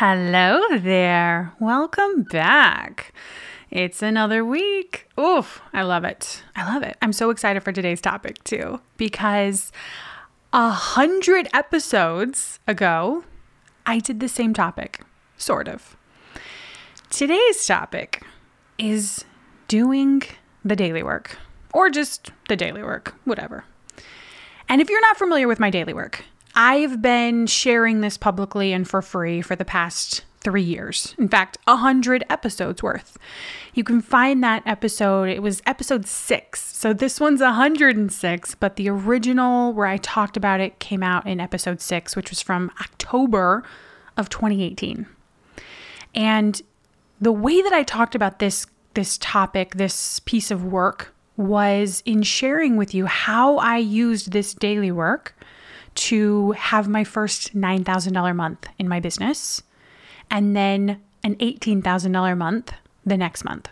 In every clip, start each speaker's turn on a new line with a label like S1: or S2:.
S1: Hello there. Welcome back. It's another week. Oof, I love it. I love it. I'm so excited for today's topic too, because a hundred episodes ago, I did the same topic, sort of. Today's topic is doing the daily work, or just the daily work, whatever. And if you're not familiar with my daily work, I've been sharing this publicly and for free for the past three years. In fact, a hundred episodes worth. You can find that episode. It was episode six. So this one's 106, but the original where I talked about it came out in episode six, which was from October of 2018. And the way that I talked about this this topic, this piece of work was in sharing with you how I used this daily work to have my first $9,000 month in my business and then an $18,000 month the next month.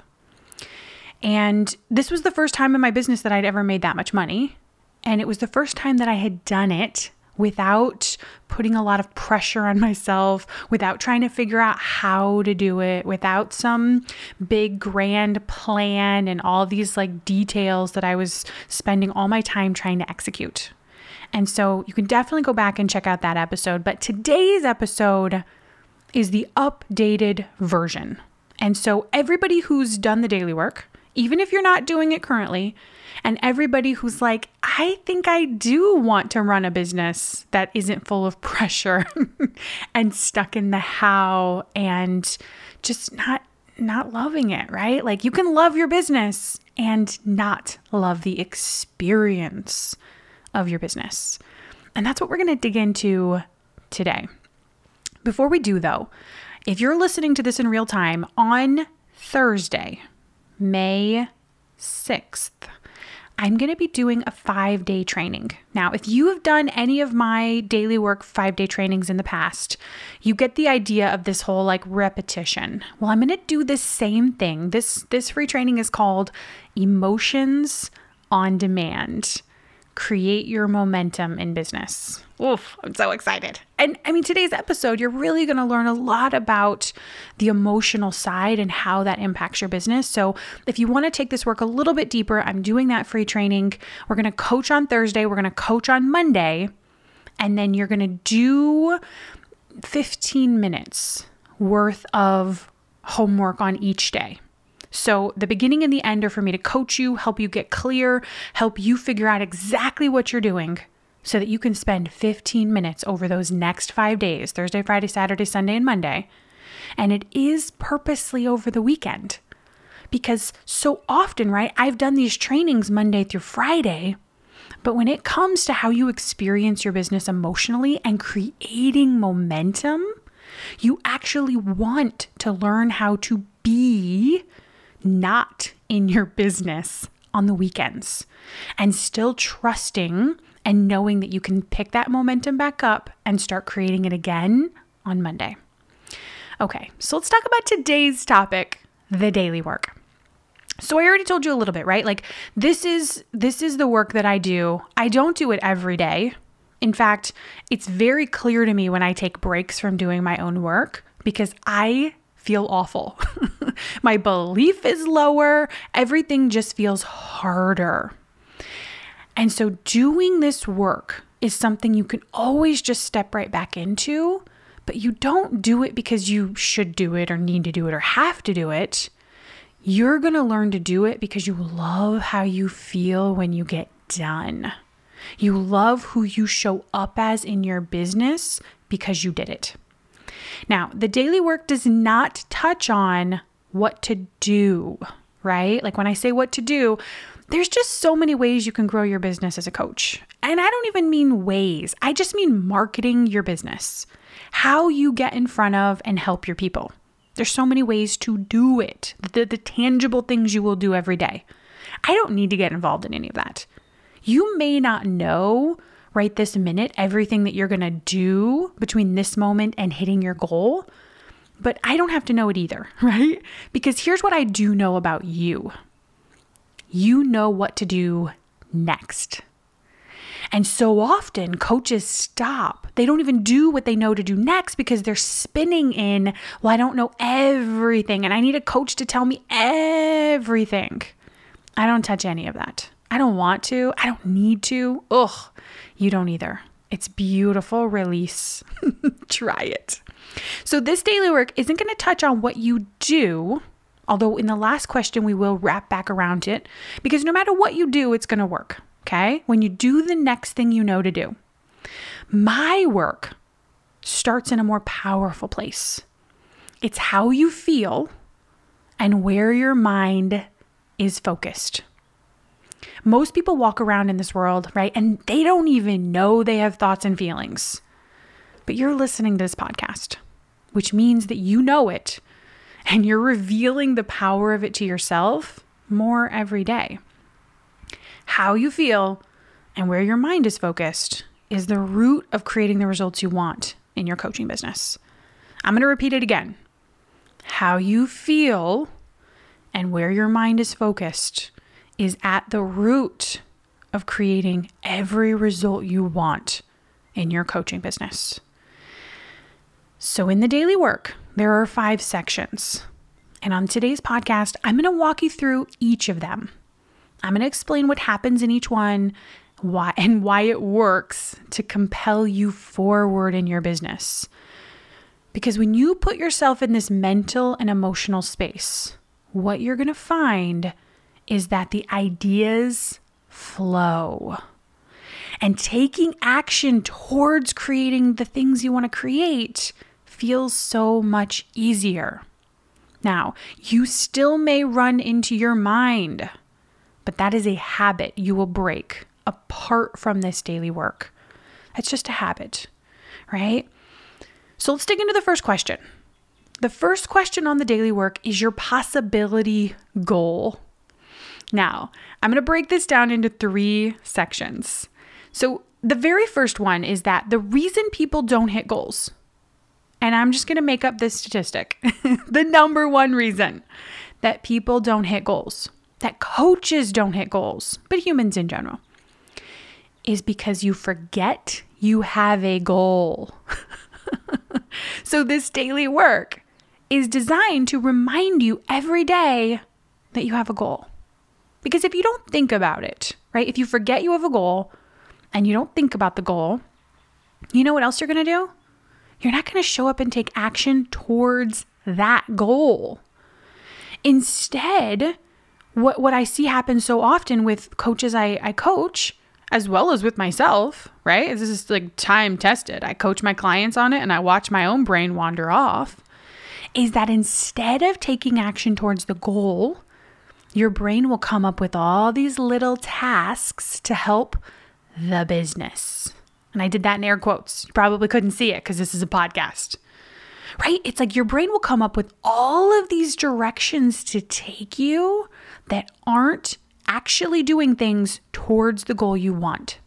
S1: And this was the first time in my business that I'd ever made that much money. And it was the first time that I had done it without putting a lot of pressure on myself, without trying to figure out how to do it, without some big grand plan and all these like details that I was spending all my time trying to execute. And so you can definitely go back and check out that episode. But today's episode is the updated version. And so, everybody who's done the daily work, even if you're not doing it currently, and everybody who's like, I think I do want to run a business that isn't full of pressure and stuck in the how and just not not loving it, right? Like you can love your business and not love the experience of your business. And that's what we're going to dig into today. Before we do, though, if you're listening to this in real time on Thursday, May 6th, I'm going to be doing a five day training. Now, if you have done any of my daily work five day trainings in the past, you get the idea of this whole like repetition. Well, I'm going to do the same thing. This this free training is called Emotions on Demand create your momentum in business. Oof, I'm so excited. And I mean, today's episode, you're really going to learn a lot about the emotional side and how that impacts your business. So, if you want to take this work a little bit deeper, I'm doing that free training. We're going to coach on Thursday, we're going to coach on Monday, and then you're going to do 15 minutes worth of homework on each day. So, the beginning and the end are for me to coach you, help you get clear, help you figure out exactly what you're doing so that you can spend 15 minutes over those next five days Thursday, Friday, Saturday, Sunday, and Monday. And it is purposely over the weekend because so often, right? I've done these trainings Monday through Friday. But when it comes to how you experience your business emotionally and creating momentum, you actually want to learn how to be not in your business on the weekends and still trusting and knowing that you can pick that momentum back up and start creating it again on Monday. Okay, so let's talk about today's topic, the daily work. So I already told you a little bit, right? Like this is this is the work that I do. I don't do it every day. In fact, it's very clear to me when I take breaks from doing my own work because I feel awful. My belief is lower. Everything just feels harder. And so, doing this work is something you can always just step right back into, but you don't do it because you should do it or need to do it or have to do it. You're going to learn to do it because you love how you feel when you get done. You love who you show up as in your business because you did it. Now, the daily work does not touch on what to do, right? Like when I say what to do, there's just so many ways you can grow your business as a coach. And I don't even mean ways, I just mean marketing your business, how you get in front of and help your people. There's so many ways to do it, the, the tangible things you will do every day. I don't need to get involved in any of that. You may not know right this minute everything that you're going to do between this moment and hitting your goal, but I don't have to know it either, right? Because here's what I do know about you you know what to do next. And so often coaches stop. They don't even do what they know to do next because they're spinning in, well, I don't know everything and I need a coach to tell me everything. I don't touch any of that. I don't want to. I don't need to. Ugh, you don't either. It's beautiful. Release. Try it. So, this daily work isn't going to touch on what you do, although in the last question, we will wrap back around it because no matter what you do, it's going to work. Okay. When you do the next thing you know to do, my work starts in a more powerful place. It's how you feel and where your mind is focused. Most people walk around in this world, right? And they don't even know they have thoughts and feelings. But you're listening to this podcast, which means that you know it and you're revealing the power of it to yourself more every day. How you feel and where your mind is focused is the root of creating the results you want in your coaching business. I'm going to repeat it again. How you feel and where your mind is focused is at the root of creating every result you want in your coaching business. So, in the daily work, there are five sections. And on today's podcast, I'm going to walk you through each of them. I'm going to explain what happens in each one, why and why it works to compel you forward in your business. Because when you put yourself in this mental and emotional space, what you're going to find is that the ideas flow. And taking action towards creating the things you want to create feels so much easier. Now, you still may run into your mind, but that is a habit you will break apart from this daily work. It's just a habit, right? So let's dig into the first question. The first question on the daily work is your possibility goal. Now, I'm going to break this down into three sections. So, the very first one is that the reason people don't hit goals, and I'm just going to make up this statistic the number one reason that people don't hit goals, that coaches don't hit goals, but humans in general, is because you forget you have a goal. so, this daily work is designed to remind you every day that you have a goal. Because if you don't think about it, right, if you forget you have a goal and you don't think about the goal, you know what else you're going to do? You're not going to show up and take action towards that goal. Instead, what, what I see happen so often with coaches I, I coach, as well as with myself, right? This is like time tested. I coach my clients on it and I watch my own brain wander off. Is that instead of taking action towards the goal, your brain will come up with all these little tasks to help the business. And I did that in air quotes. You probably couldn't see it because this is a podcast. Right? It's like your brain will come up with all of these directions to take you that aren't actually doing things towards the goal you want.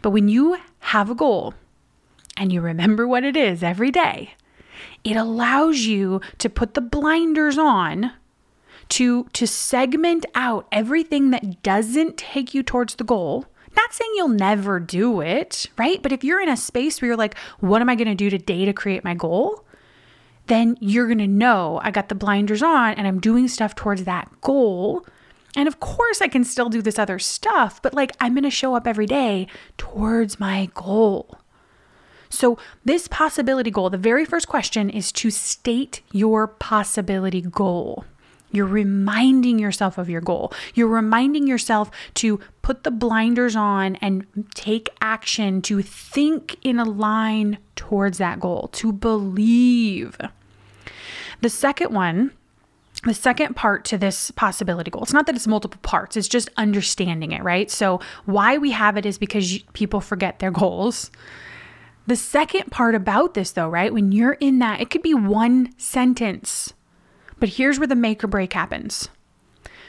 S1: But when you have a goal and you remember what it is every day, it allows you to put the blinders on to to segment out everything that doesn't take you towards the goal not saying you'll never do it, right? But if you're in a space where you're like, what am I going to do today to create my goal? Then you're going to know I got the blinders on and I'm doing stuff towards that goal. And of course, I can still do this other stuff, but like I'm going to show up every day towards my goal. So, this possibility goal, the very first question is to state your possibility goal. You're reminding yourself of your goal. You're reminding yourself to put the blinders on and take action, to think in a line towards that goal, to believe. The second one the second part to this possibility goal, it's not that it's multiple parts, it's just understanding it, right? So, why we have it is because people forget their goals. The second part about this, though, right, when you're in that, it could be one sentence, but here's where the make or break happens.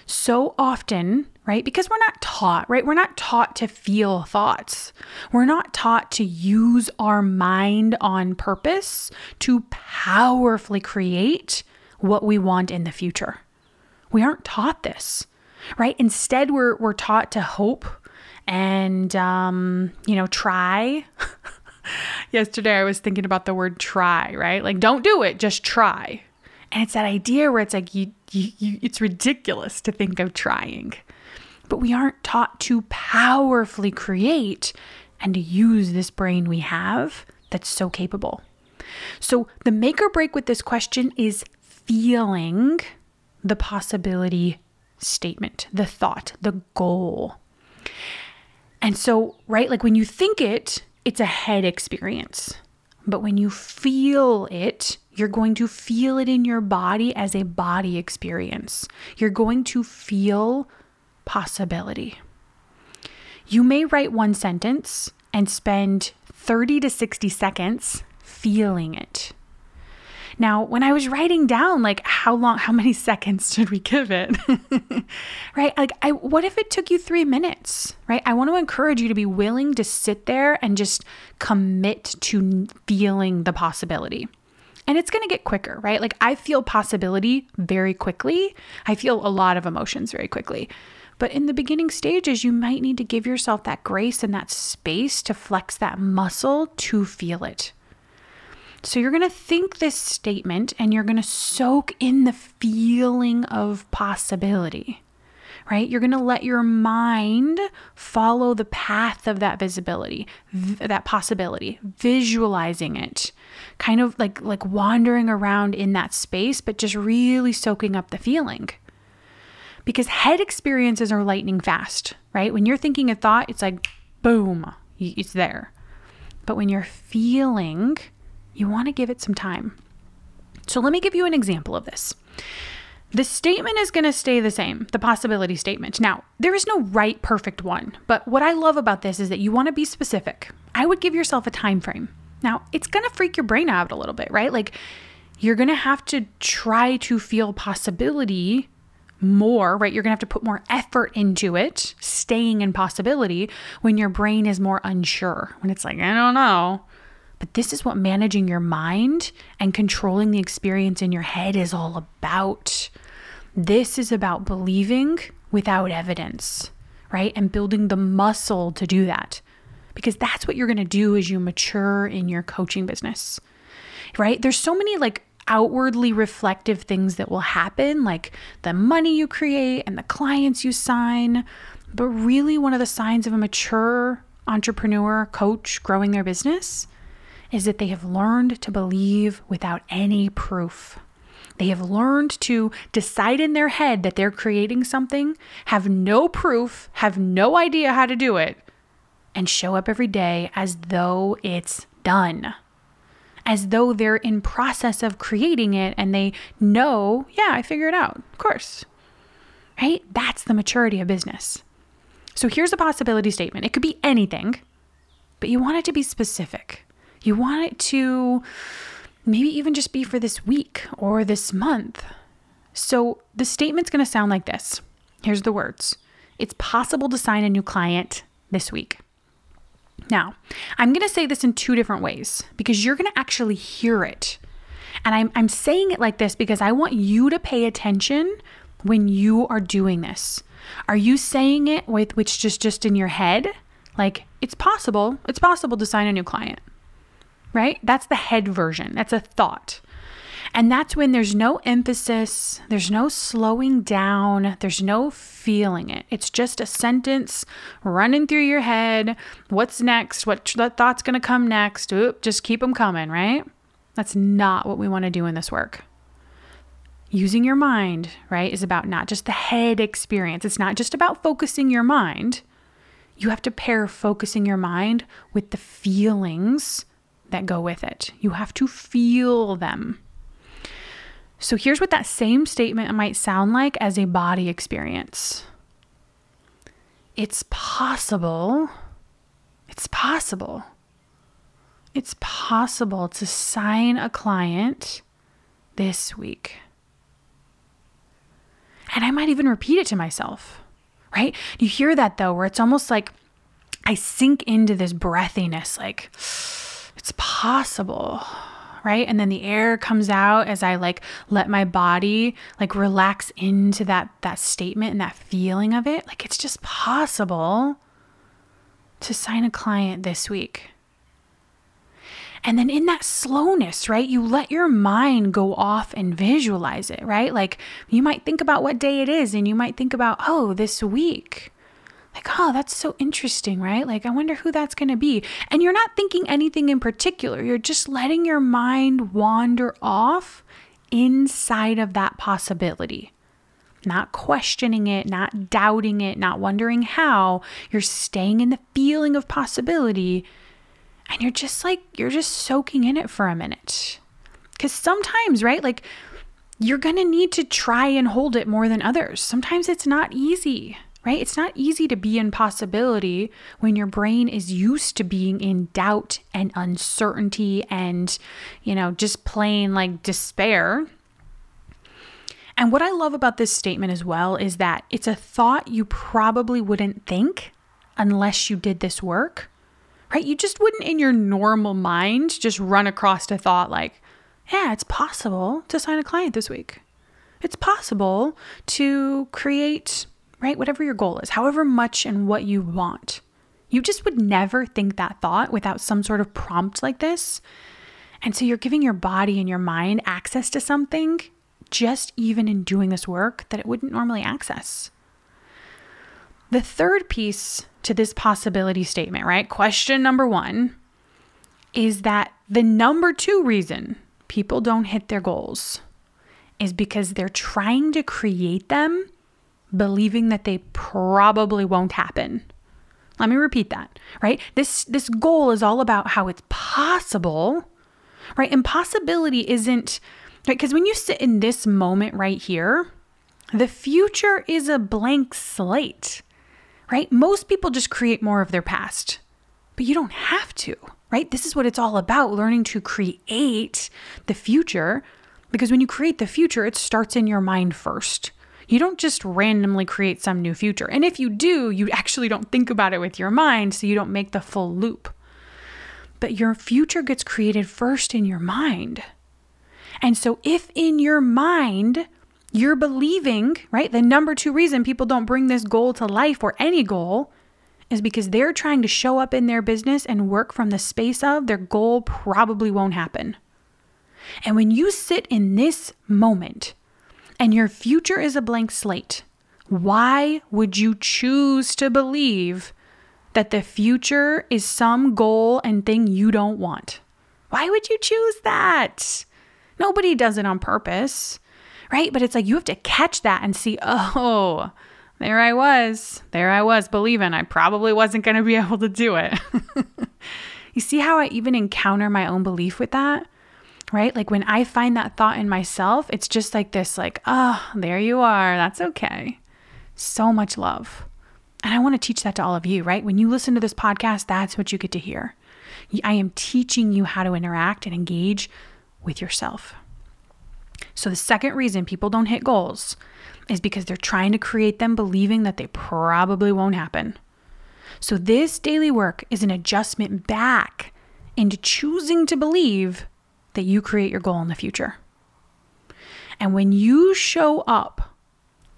S1: So often, right, because we're not taught, right, we're not taught to feel thoughts. We're not taught to use our mind on purpose to powerfully create what we want in the future. We aren't taught this, right? Instead, we're, we're taught to hope and, um, you know, try. Yesterday, I was thinking about the word try, right? Like, don't do it, just try. And it's that idea where it's like, you, you, you, it's ridiculous to think of trying. But we aren't taught to powerfully create and to use this brain we have that's so capable. So, the make or break with this question is feeling the possibility statement, the thought, the goal. And so, right, like when you think it, it's a head experience. But when you feel it, you're going to feel it in your body as a body experience. You're going to feel possibility. You may write one sentence and spend 30 to 60 seconds feeling it. Now, when I was writing down like how long how many seconds should we give it? right? Like I what if it took you 3 minutes? Right? I want to encourage you to be willing to sit there and just commit to feeling the possibility. And it's going to get quicker, right? Like I feel possibility very quickly. I feel a lot of emotions very quickly. But in the beginning stages, you might need to give yourself that grace and that space to flex that muscle to feel it. So you're going to think this statement and you're going to soak in the feeling of possibility, right? You're going to let your mind follow the path of that visibility, that possibility, visualizing it, kind of like like wandering around in that space but just really soaking up the feeling. Because head experiences are lightning fast, right? When you're thinking a thought, it's like boom, it's there. But when you're feeling you want to give it some time. So let me give you an example of this. The statement is going to stay the same, the possibility statement. Now, there is no right perfect one, but what I love about this is that you want to be specific. I would give yourself a time frame. Now, it's going to freak your brain out a little bit, right? Like you're going to have to try to feel possibility more, right? You're going to have to put more effort into it, staying in possibility when your brain is more unsure. When it's like, I don't know. But this is what managing your mind and controlling the experience in your head is all about. This is about believing without evidence, right? And building the muscle to do that. Because that's what you're going to do as you mature in your coaching business, right? There's so many like outwardly reflective things that will happen, like the money you create and the clients you sign. But really, one of the signs of a mature entrepreneur, coach growing their business is that they have learned to believe without any proof. They have learned to decide in their head that they're creating something, have no proof, have no idea how to do it, and show up every day as though it's done. As though they're in process of creating it and they know, yeah, I figure it out. Of course. Right? That's the maturity of business. So here's a possibility statement. It could be anything, but you want it to be specific. You want it to maybe even just be for this week or this month. So the statement's going to sound like this. Here's the words It's possible to sign a new client this week. Now, I'm going to say this in two different ways because you're going to actually hear it. And I'm, I'm saying it like this because I want you to pay attention when you are doing this. Are you saying it with which just just in your head? Like it's possible, it's possible to sign a new client right? That's the head version. That's a thought. And that's when there's no emphasis, there's no slowing down, there's no feeling it. It's just a sentence running through your head. What's next? What, thought's going to come next? Oop, just keep them coming, right? That's not what we want to do in this work. Using your mind, right, is about not just the head experience. It's not just about focusing your mind. You have to pair focusing your mind with the feelings that go with it. You have to feel them. So here's what that same statement might sound like as a body experience. It's possible, it's possible, it's possible to sign a client this week. And I might even repeat it to myself, right? You hear that though, where it's almost like I sink into this breathiness, like it's possible, right? And then the air comes out as I like let my body like relax into that that statement and that feeling of it. Like it's just possible to sign a client this week. And then in that slowness, right, you let your mind go off and visualize it, right? Like you might think about what day it is and you might think about, oh, this week. Like, oh, that's so interesting, right? Like, I wonder who that's going to be. And you're not thinking anything in particular. You're just letting your mind wander off inside of that possibility. Not questioning it, not doubting it, not wondering how. You're staying in the feeling of possibility and you're just like, you're just soaking in it for a minute. Because sometimes, right, like you're going to need to try and hold it more than others. Sometimes it's not easy, right? It's not easy to be in possibility when your brain is used to being in doubt and uncertainty and, you know, just plain like despair. And what I love about this statement as well is that it's a thought you probably wouldn't think unless you did this work right? You just wouldn't in your normal mind just run across a thought like, yeah, it's possible to sign a client this week. It's possible to create, right, whatever your goal is, however much and what you want. You just would never think that thought without some sort of prompt like this. And so you're giving your body and your mind access to something just even in doing this work that it wouldn't normally access. The third piece to this possibility statement, right? Question number one is that the number two reason people don't hit their goals is because they're trying to create them believing that they probably won't happen. Let me repeat that, right? This this goal is all about how it's possible, right? Impossibility isn't right because when you sit in this moment right here, the future is a blank slate right? Most people just create more of their past, but you don't have to, right? This is what it's all about learning to create the future because when you create the future, it starts in your mind first. You don't just randomly create some new future. And if you do, you actually don't think about it with your mind, so you don't make the full loop. But your future gets created first in your mind. And so, if in your mind you're believing, right? The number two reason people don't bring this goal to life or any goal is because they're trying to show up in their business and work from the space of their goal probably won't happen. And when you sit in this moment and your future is a blank slate, why would you choose to believe that the future is some goal and thing you don't want? Why would you choose that? Nobody does it on purpose right? But it's like you have to catch that and see, oh, there I was. There I was believing I probably wasn't going to be able to do it. you see how I even encounter my own belief with that? Right? Like when I find that thought in myself, it's just like this like, oh, there you are. That's okay. So much love. And I want to teach that to all of you, right? When you listen to this podcast, that's what you get to hear. I am teaching you how to interact and engage with yourself. So, the second reason people don't hit goals is because they're trying to create them believing that they probably won't happen. So, this daily work is an adjustment back into choosing to believe that you create your goal in the future. And when you show up,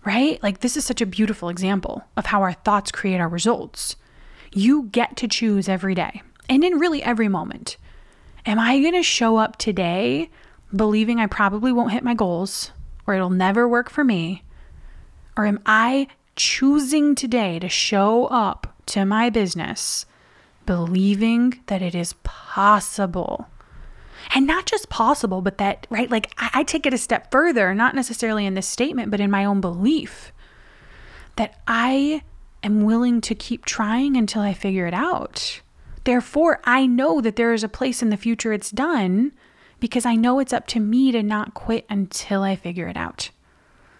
S1: right? Like, this is such a beautiful example of how our thoughts create our results. You get to choose every day and in really every moment. Am I going to show up today believing I probably won't hit my goals or it'll never work for me? Or am I choosing today to show up to my business believing that it is possible? And not just possible, but that, right? Like I, I take it a step further, not necessarily in this statement, but in my own belief that I am willing to keep trying until I figure it out. Therefore, I know that there is a place in the future it's done because I know it's up to me to not quit until I figure it out.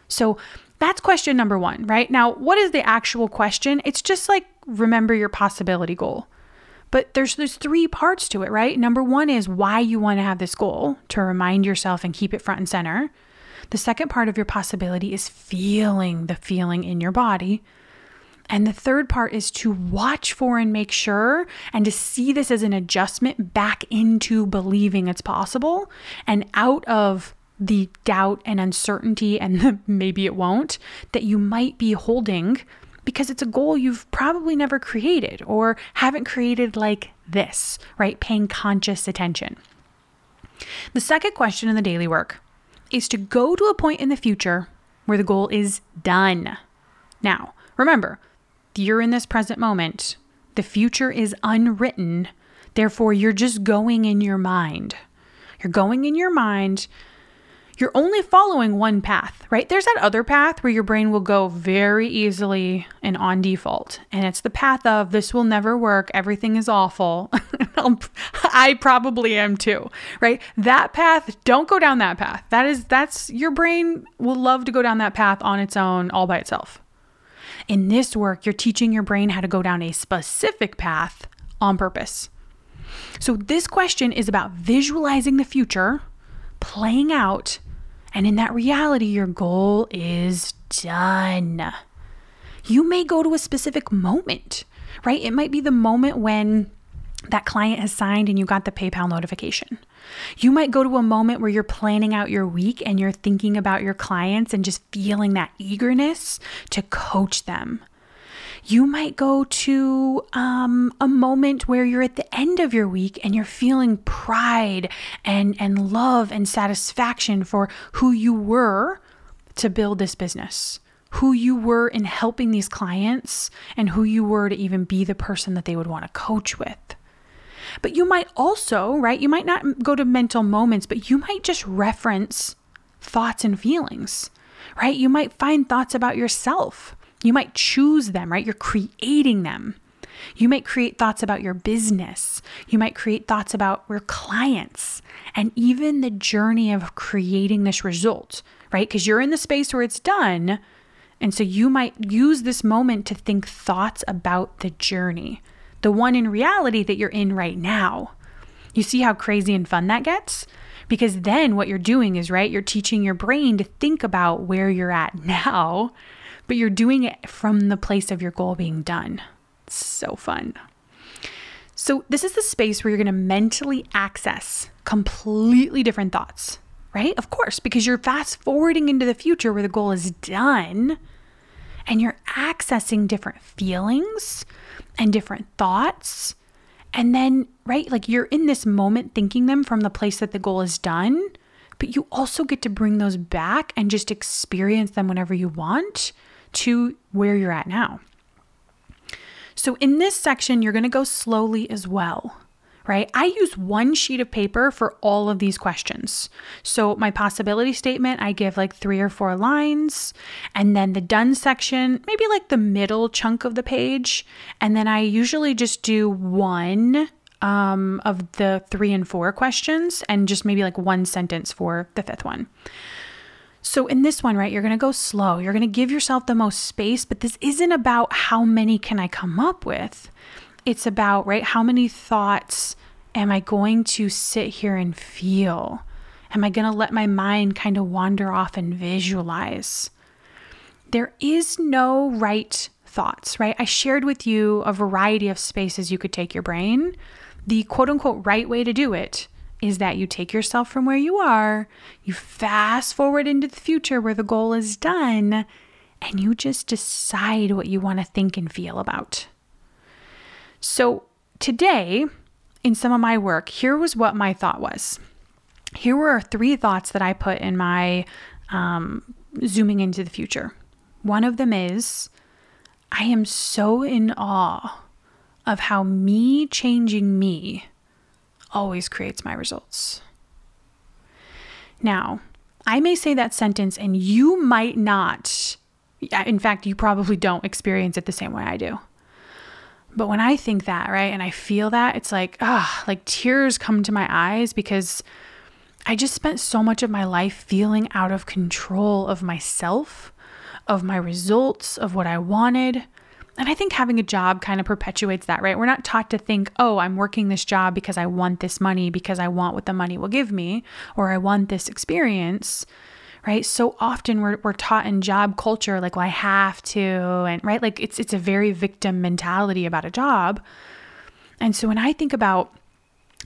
S1: So that's question number one, right? Now, what is the actual question? It's just like remember your possibility goal. But there's there's three parts to it, right? Number one is why you want to have this goal to remind yourself and keep it front and center. The second part of your possibility is feeling the feeling in your body. And the third part is to watch for and make sure and to see this as an adjustment back into believing it's possible and out of the doubt and uncertainty and maybe it won't that you might be holding because it's a goal you've probably never created or haven't created like this, right? Paying conscious attention. The second question in the daily work is to go to a point in the future where the goal is done. Now, remember, you're in this present moment. The future is unwritten. Therefore, you're just going in your mind. You're going in your mind you're only following one path, right? There's that other path where your brain will go very easily and on default. And it's the path of this will never work. Everything is awful. Um, I probably am too, right? That path, don't go down that path. That is, that's your brain will love to go down that path on its own, all by itself. In this work, you're teaching your brain how to go down a specific path on purpose. So, this question is about visualizing the future playing out and in that reality, your goal is done. You may go to a specific moment, right? It might be the moment when that client has signed and you got the PayPal notification. You might go to a moment where you're planning out your week and you're thinking about your clients and just feeling that eagerness to coach them you might go to um, a moment where you're at the end of your week and you're feeling pride and, and love and satisfaction for who you were to build this business, who you were in helping these clients, and who you were to even be the person that they would want to coach with. But you might also, right? You might not go to mental moments, but you might just reference thoughts and feelings, right? You might find thoughts about yourself you might choose them, right? You're creating them. You might create thoughts about your business. You might create thoughts about your clients and even the journey of creating this result, right? Because you're in the space where it's done. And so you might use this moment to think thoughts about the journey, the one in reality that you're in right now. You see how crazy and fun that gets? Because then what you're doing is, right, you're teaching your brain to think about where you're at now but you're doing it from the place of your goal being done. so fun. So, this is the space where you're going to mentally access completely different thoughts, right? Of course, because you're fast forwarding into the future where the goal is done and you're accessing different feelings and different thoughts. And then, right, like you're in this moment thinking them from the place that the goal is done, but you also get to bring those back and just experience them whenever you want to where you're at now. So, in this section, you're going to go slowly as well, right? I use one sheet of paper for all of these questions. So, my possibility statement, I give like three or four lines, and then the done section, maybe like the middle chunk of the page. And then I usually just do one um, of the three and four questions and just maybe like one sentence for the fifth one. So, in this one, right, you're going to go slow. You're going to give yourself the most space, but this isn't about how many can I come up with. It's about, right, how many thoughts am I going to sit here and feel? Am I going to let my mind kind of wander off and visualize? There is no right thoughts, right? I shared with you a variety of spaces you could take your brain. The quote unquote right way to do it is that you take yourself from where you are, you fast forward into the future where the goal is done, and you just decide what you want to think and feel about. So, today, in some of my work, here was what my thought was. Here were three thoughts that I put in my um, zooming into the future. One of them is I am so in awe of how me changing me always creates my results. Now, I may say that sentence and you might not. In fact, you probably don't experience it the same way I do. But when I think that, right, and I feel that, it's like, ah, like tears come to my eyes because I just spent so much of my life feeling out of control of myself, of my results, of what I wanted. And I think having a job kind of perpetuates that, right? We're not taught to think, oh, I'm working this job because I want this money, because I want what the money will give me, or I want this experience, right? So often we're, we're taught in job culture, like, well, I have to, and right? Like it's it's a very victim mentality about a job. And so when I think about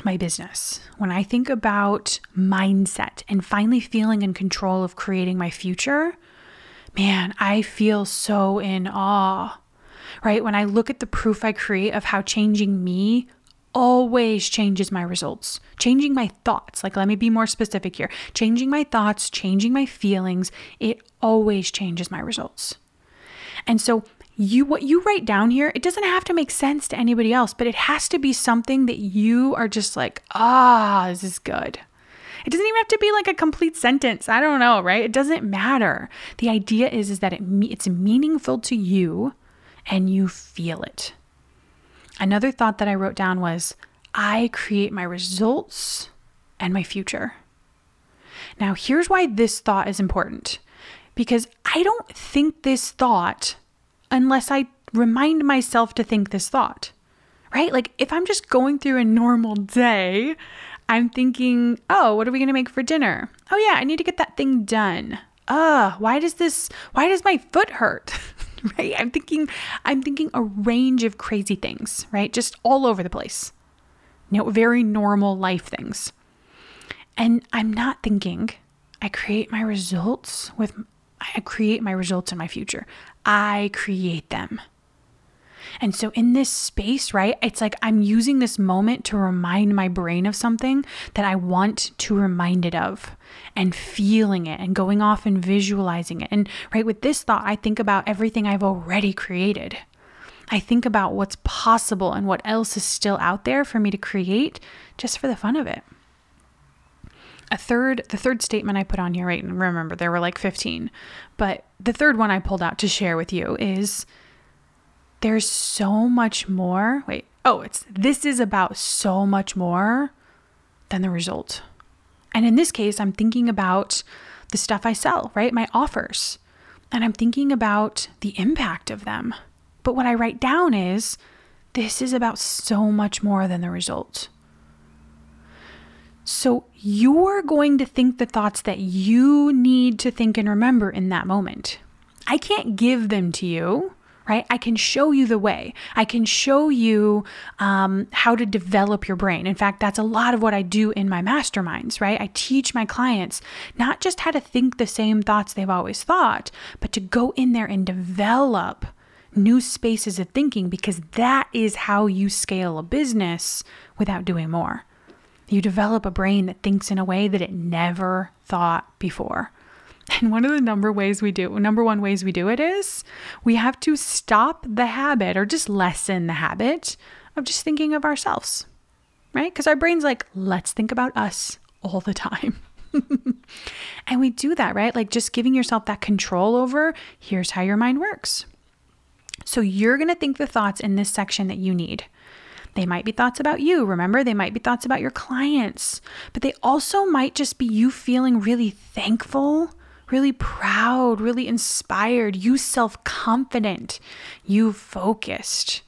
S1: my business, when I think about mindset and finally feeling in control of creating my future, man, I feel so in awe right? When I look at the proof I create of how changing me always changes my results. Changing my thoughts, like let me be more specific here. Changing my thoughts, changing my feelings, it always changes my results. And so you what you write down here, it doesn't have to make sense to anybody else, but it has to be something that you are just like, "Ah, this is good." It doesn't even have to be like a complete sentence. I don't know, right? It doesn't matter. The idea is is that it it's meaningful to you and you feel it. Another thought that I wrote down was I create my results and my future. Now, here's why this thought is important because I don't think this thought unless I remind myself to think this thought, right? Like if I'm just going through a normal day, I'm thinking, oh, what are we going to make for dinner? Oh, yeah, I need to get that thing done. Ugh, why does this, why does my foot hurt? right? I'm thinking I'm thinking a range of crazy things, right? Just all over the place. You know, very normal life things. And I'm not thinking I create my results with I create my results in my future. I create them. And so in this space, right, it's like I'm using this moment to remind my brain of something that I want to remind it of and feeling it and going off and visualizing it. And right with this thought, I think about everything I've already created. I think about what's possible and what else is still out there for me to create just for the fun of it. A third, the third statement I put on here, right? And remember, there were like 15, but the third one I pulled out to share with you is there's so much more. Wait, oh, it's this is about so much more than the result. And in this case, I'm thinking about the stuff I sell, right? My offers. And I'm thinking about the impact of them. But what I write down is this is about so much more than the result. So you're going to think the thoughts that you need to think and remember in that moment. I can't give them to you right? I can show you the way. I can show you um, how to develop your brain. In fact, that's a lot of what I do in my masterminds, right? I teach my clients not just how to think the same thoughts they've always thought, but to go in there and develop new spaces of thinking because that is how you scale a business without doing more. You develop a brain that thinks in a way that it never thought before. And one of the number ways we do number one ways we do it is we have to stop the habit or just lessen the habit of just thinking of ourselves. Right? Because our brain's like, let's think about us all the time. and we do that, right? Like just giving yourself that control over here's how your mind works. So you're going to think the thoughts in this section that you need. They might be thoughts about you, remember? They might be thoughts about your clients, but they also might just be you feeling really thankful really proud, really inspired, you self confident, you focused.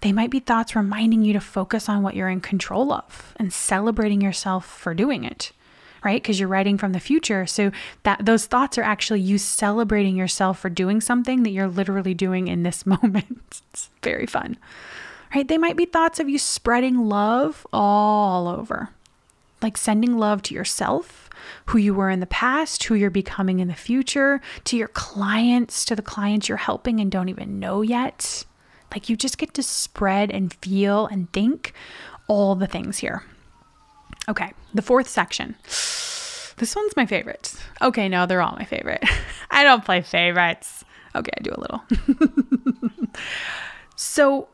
S1: They might be thoughts reminding you to focus on what you're in control of and celebrating yourself for doing it right? Because you're writing from the future. So that those thoughts are actually you celebrating yourself for doing something that you're literally doing in this moment. It's very fun right? They might be thoughts of you spreading love all over like sending love to yourself who you were in the past, who you're becoming in the future, to your clients, to the clients you're helping and don't even know yet. Like you just get to spread and feel and think all the things here. Okay, the fourth section. This one's my favorite. Okay, no, they're all my favorite. I don't play favorites. Okay, I do a little. so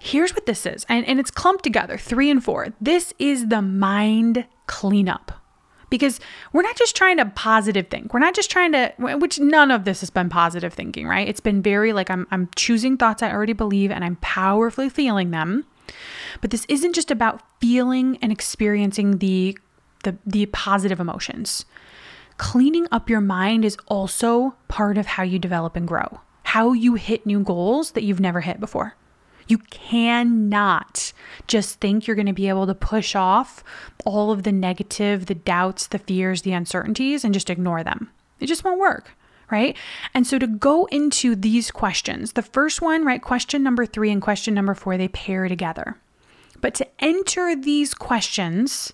S1: here's what this is, and, and it's clumped together three and four. This is the mind cleanup because we're not just trying to positive think. We're not just trying to which none of this has been positive thinking, right? It's been very like I'm I'm choosing thoughts I already believe and I'm powerfully feeling them. But this isn't just about feeling and experiencing the the, the positive emotions. Cleaning up your mind is also part of how you develop and grow, how you hit new goals that you've never hit before. You cannot just think you're going to be able to push off all of the negative, the doubts, the fears, the uncertainties, and just ignore them. It just won't work right? And so to go into these questions, the first one, right, question number three and question number four, they pair together. But to enter these questions,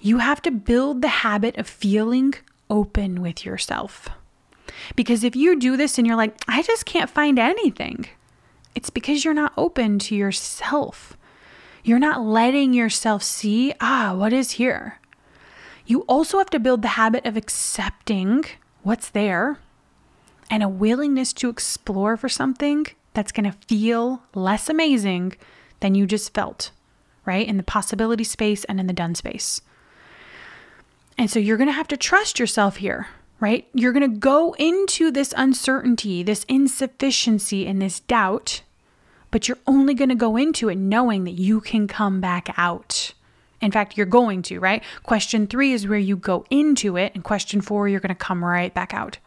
S1: you have to build the habit of feeling open with yourself. Because if you do this and you're like, I just can't find anything, it's because you're not open to yourself. You're not letting yourself see, ah, what is here. You also have to build the habit of accepting what's there and a willingness to explore for something that's going to feel less amazing than you just felt, right? In the possibility space and in the done space. And so you're going to have to trust yourself here, right? You're going to go into this uncertainty, this insufficiency, and this doubt, but you're only going to go into it knowing that you can come back out. In fact, you're going to, right? Question three is where you go into it, and question four, you're going to come right back out.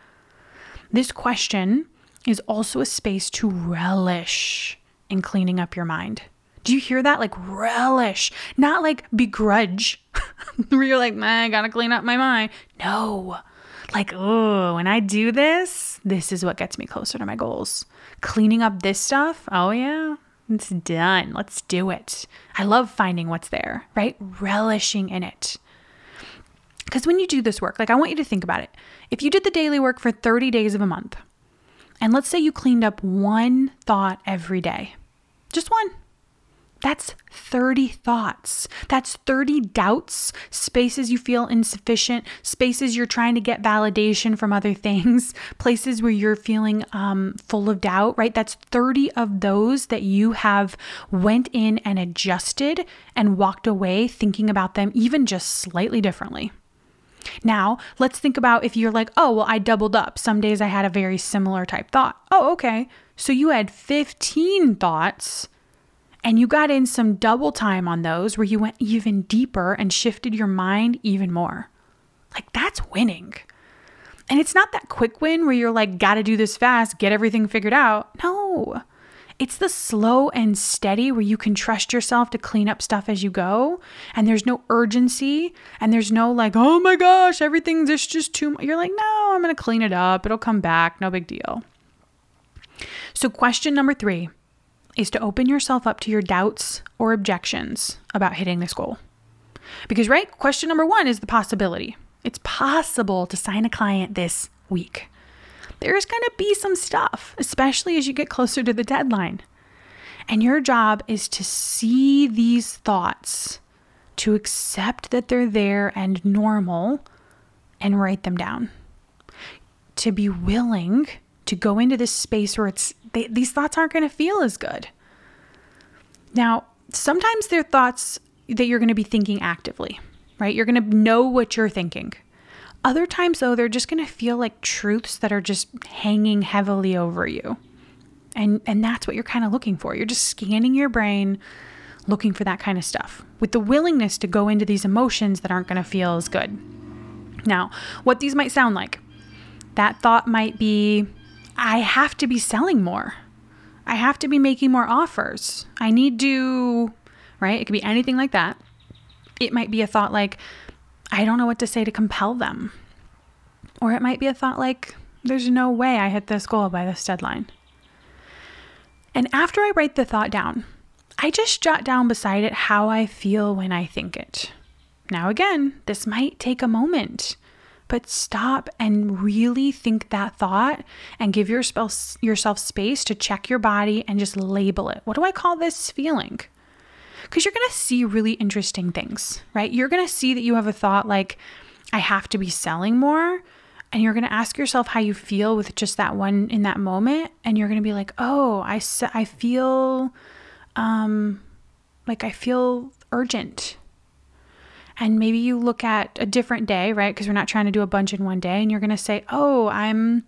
S1: This question is also a space to relish in cleaning up your mind. Do you hear that? Like relish, not like begrudge, where you're like, man, I gotta clean up my mind. No, like, oh, when I do this, this is what gets me closer to my goals. Cleaning up this stuff, oh yeah, it's done. Let's do it. I love finding what's there, right? Relishing in it. Because when you do this work, like I want you to think about it. If you did the daily work for 30 days of a month, and let's say you cleaned up one thought every day, just one, that's 30 thoughts. That's 30 doubts, spaces you feel insufficient, spaces you're trying to get validation from other things, places where you're feeling um, full of doubt, right? That's 30 of those that you have went in and adjusted and walked away thinking about them even just slightly differently. Now, let's think about if you're like, oh, well, I doubled up. Some days I had a very similar type thought. Oh, okay. So you had 15 thoughts and you got in some double time on those where you went even deeper and shifted your mind even more. Like that's winning. And it's not that quick win where you're like, gotta do this fast, get everything figured out. No. It's the slow and steady where you can trust yourself to clean up stuff as you go. And there's no urgency. And there's no like, oh my gosh, everything's just too much. You're like, no, I'm to clean it up. It'll come back. No big deal. So, question number three is to open yourself up to your doubts or objections about hitting this goal. Because, right, question number one is the possibility. It's possible to sign a client this week. There's going to be some stuff, especially as you get closer to the deadline. And your job is to see these thoughts, to accept that they're there and normal, and write them down. To be willing to go into this space where it's they, these thoughts aren't going to feel as good. Now, sometimes they're thoughts that you're going to be thinking actively, right? You're going to know what you're thinking. Other times, though, they're just going to feel like truths that are just hanging heavily over you. And, and that's what you're kind of looking for. You're just scanning your brain, looking for that kind of stuff with the willingness to go into these emotions that aren't going to feel as good. Now, what these might sound like that thought might be I have to be selling more. I have to be making more offers. I need to, right? It could be anything like that. It might be a thought like, I don't know what to say to compel them. Or it might be a thought like, there's no way I hit this goal by this deadline. And after I write the thought down, I just jot down beside it how I feel when I think it. Now, again, this might take a moment but stop and really think that thought and give yourself, yourself space to check your body and just label it. What do I call this feeling? Because you're going to see really interesting things, right? You're going to see that you have a thought like, I have to be selling more. And you're going to ask yourself how you feel with just that one in that moment. And you're going to be like, oh, I, I feel um, like I feel urgent and maybe you look at a different day, right? Because we're not trying to do a bunch in one day and you're going to say, "Oh, I'm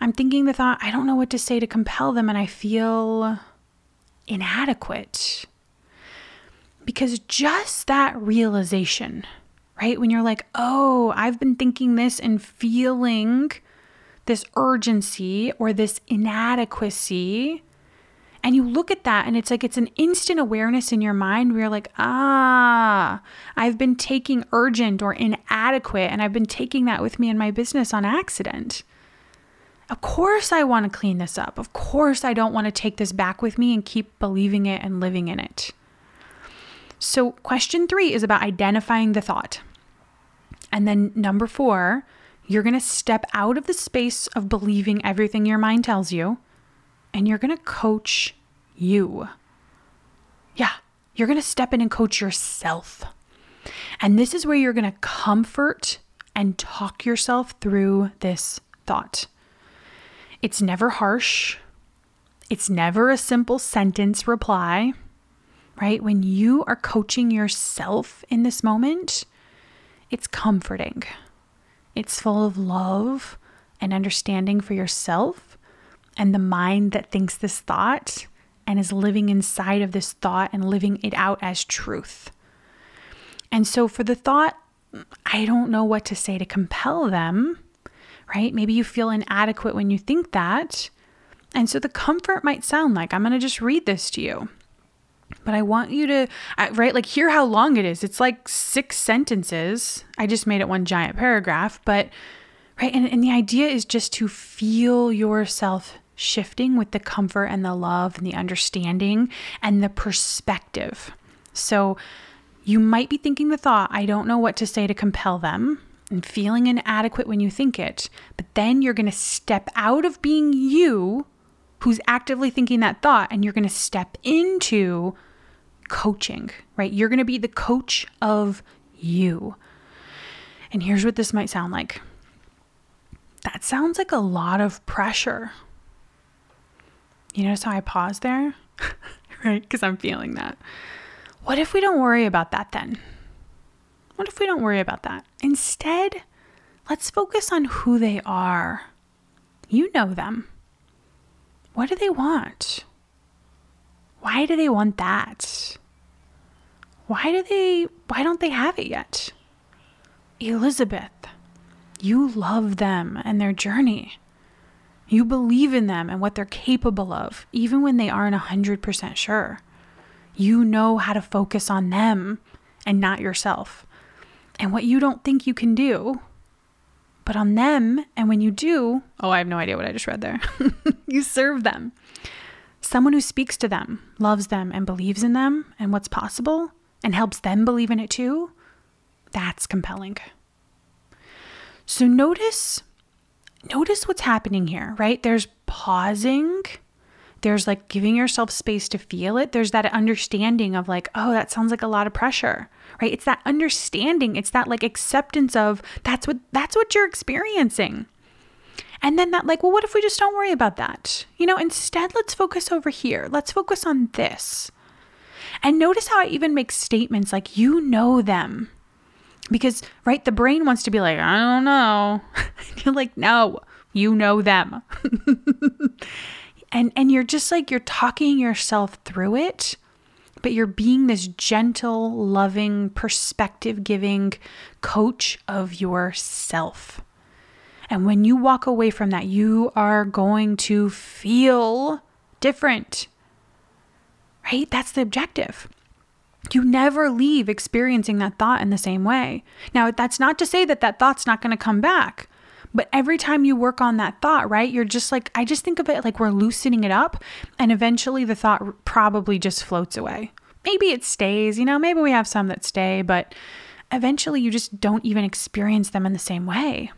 S1: I'm thinking the thought, I don't know what to say to compel them and I feel inadequate." Because just that realization, right? When you're like, oh, I've been thinking this and feeling this urgency or this inadequacy. And you look at that and it's like it's an instant awareness in your mind where you're like, ah, I've been taking urgent or inadequate and I've been taking that with me in my business on accident. Of course, I want to clean this up. Of course, I don't want to take this back with me and keep believing it and living in it. So, question three is about identifying the thought. And then number four, you're going to step out of the space of believing everything your mind tells you and you're going to coach you. Yeah, you're going to step in and coach yourself. And this is where you're going to comfort and talk yourself through this thought. It's never harsh. It's never a simple sentence reply, right? When you are coaching yourself in this moment, it's comforting. It's full of love and understanding for yourself and the mind that thinks this thought and is living inside of this thought and living it out as truth. And so, for the thought, I don't know what to say to compel them, right? Maybe you feel inadequate when you think that. And so the comfort might sound like, I'm going to just read this to you. But I want you to, right? Like, hear how long it is. It's like six sentences. I just made it one giant paragraph, but, right? And, and the idea is just to feel yourself shifting with the comfort and the love and the understanding and the perspective. So, you might be thinking the thought, I don't know what to say to compel them and feeling inadequate when you think it. But then you're going to step out of being you, who's actively thinking that thought, and you're going to step into coaching, right? You're going to be the coach of you. And here's what this might sound like that sounds like a lot of pressure. You notice how I pause there? right? Because I'm feeling that. What if we don't worry about that then? What if we don't worry about that? Instead, let's focus on who they are. You know them. What do they want? Why do they want that? Why do they why don't they have it yet? Elizabeth, you love them and their journey. You believe in them and what they're capable of, even when they aren't 100% sure. You know how to focus on them and not yourself and what you don't think you can do. But on them, and when you do, oh, I have no idea what I just read there. you serve them. Someone who speaks to them, loves them, and believes in them and what's possible, and helps them believe in it too, that's compelling. So notice notice what's happening here, right? There's pausing. There's like giving yourself space to feel it. There's that understanding of like, oh, that sounds like a lot of pressure right? It's that understanding, it's that like acceptance of that's what that's what you're experiencing. And then that like, well, what if we just don't worry about that? You know, instead let's focus over here. Let's focus on this. And notice how I even make statements like you know them. Because right, the brain wants to be like, I don't know. you're like, no, you know them. and and you're just like you're talking yourself through it but you're being this gentle, loving, perspective giving coach of yourself. And when you walk away from that, you are going to feel different. Right? That's the objective. You never leave experiencing that thought in the same way. Now, that's not to say that that thought's not going to come back. But every time you work on that thought, right, you're just like, I just think of it like we're loosening it up, and eventually the thought probably just floats away. Maybe it stays, you know, maybe we have some that stay, but eventually you just don't even experience them in the same way.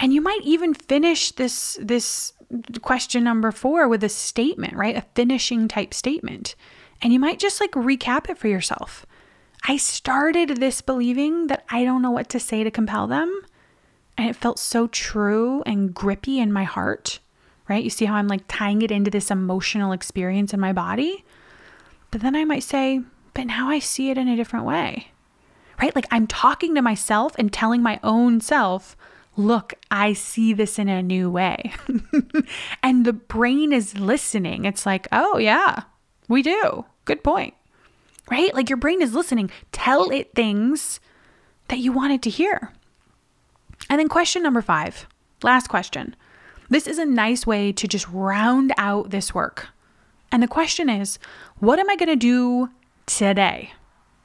S1: And you might even finish this this question number 4 with a statement, right? A finishing type statement. And you might just like recap it for yourself. I started this believing that I don't know what to say to compel them. And it felt so true and grippy in my heart, right? You see how I'm like tying it into this emotional experience in my body? But then I might say, but now I see it in a different way, right? Like I'm talking to myself and telling my own self, look, I see this in a new way. and the brain is listening. It's like, oh, yeah, we do. Good point. Right? Like your brain is listening. Tell it things that you wanted to hear. And then question number five, last question. This is a nice way to just round out this work. And the question is, what am I going to do today,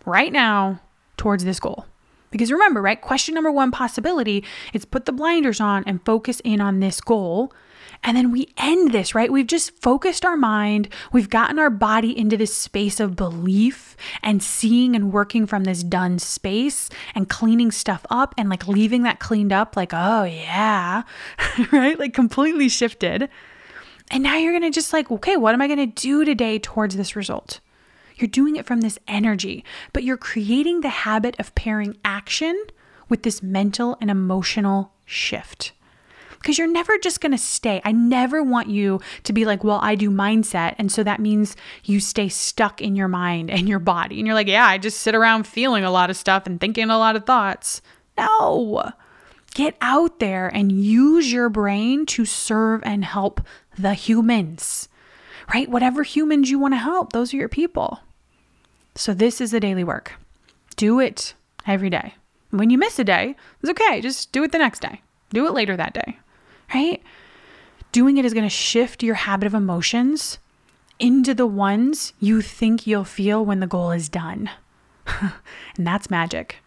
S1: right now, towards this goal? Because remember, right? Question number one possibility is put the blinders on and focus in on this goal. And then we end this, right? We've just focused our mind. We've gotten our body into this space of belief and seeing and working from this done space and cleaning stuff up and like leaving that cleaned up, like, oh yeah, right? Like completely shifted. And now you're going to just like, okay, what am I going to do today towards this result? You're doing it from this energy, but you're creating the habit of pairing action with this mental and emotional shift. Because you're never just going to stay. I never want you to be like, well, I do mindset. And so that means you stay stuck in your mind and your body. And you're like, yeah, I just sit around feeling a lot of stuff and thinking a lot of thoughts. No. Get out there and use your brain to serve and help the humans right? Whatever humans you want to help, those are your people. So this is the daily work. Do it every day. When you miss a day, it's okay. Just do it the next day. Do it later that day, right? Doing it is going to shift your habit of emotions into the ones you think you'll feel when the goal is done. and that's magic.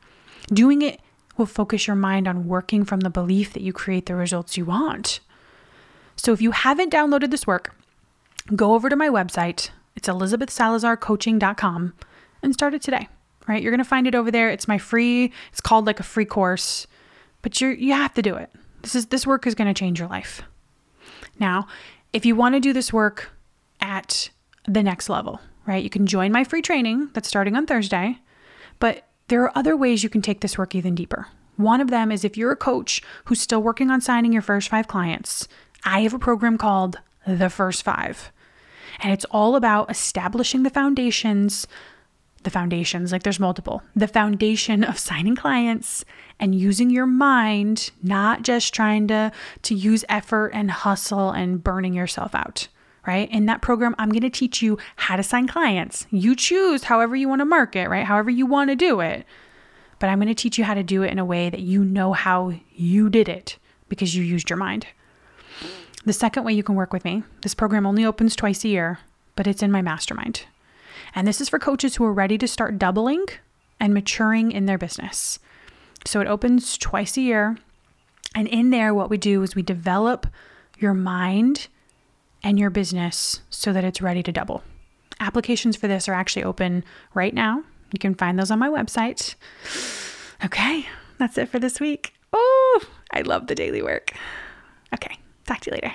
S1: Doing it will focus your mind on working from the belief that you create the results you want. So if you haven't downloaded this work, go over to my website. It's elizabethsalazarcoaching.com and start it today. Right? You're going to find it over there. It's my free, it's called like a free course, but you you have to do it. This is this work is going to change your life. Now, if you want to do this work at the next level, right? You can join my free training that's starting on Thursday, but there are other ways you can take this work even deeper. One of them is if you're a coach who's still working on signing your first 5 clients, I have a program called The First 5. And it's all about establishing the foundations, the foundations, like there's multiple, the foundation of signing clients and using your mind, not just trying to, to use effort and hustle and burning yourself out. Right. In that program, I'm going to teach you how to sign clients. You choose however you want to market, right? However you want to do it. But I'm going to teach you how to do it in a way that you know how you did it because you used your mind. The second way you can work with me, this program only opens twice a year, but it's in my mastermind. And this is for coaches who are ready to start doubling and maturing in their business. So it opens twice a year. And in there, what we do is we develop your mind and your business so that it's ready to double. Applications for this are actually open right now. You can find those on my website. Okay, that's it for this week. Oh, I love the daily work. Okay. Talk to you later.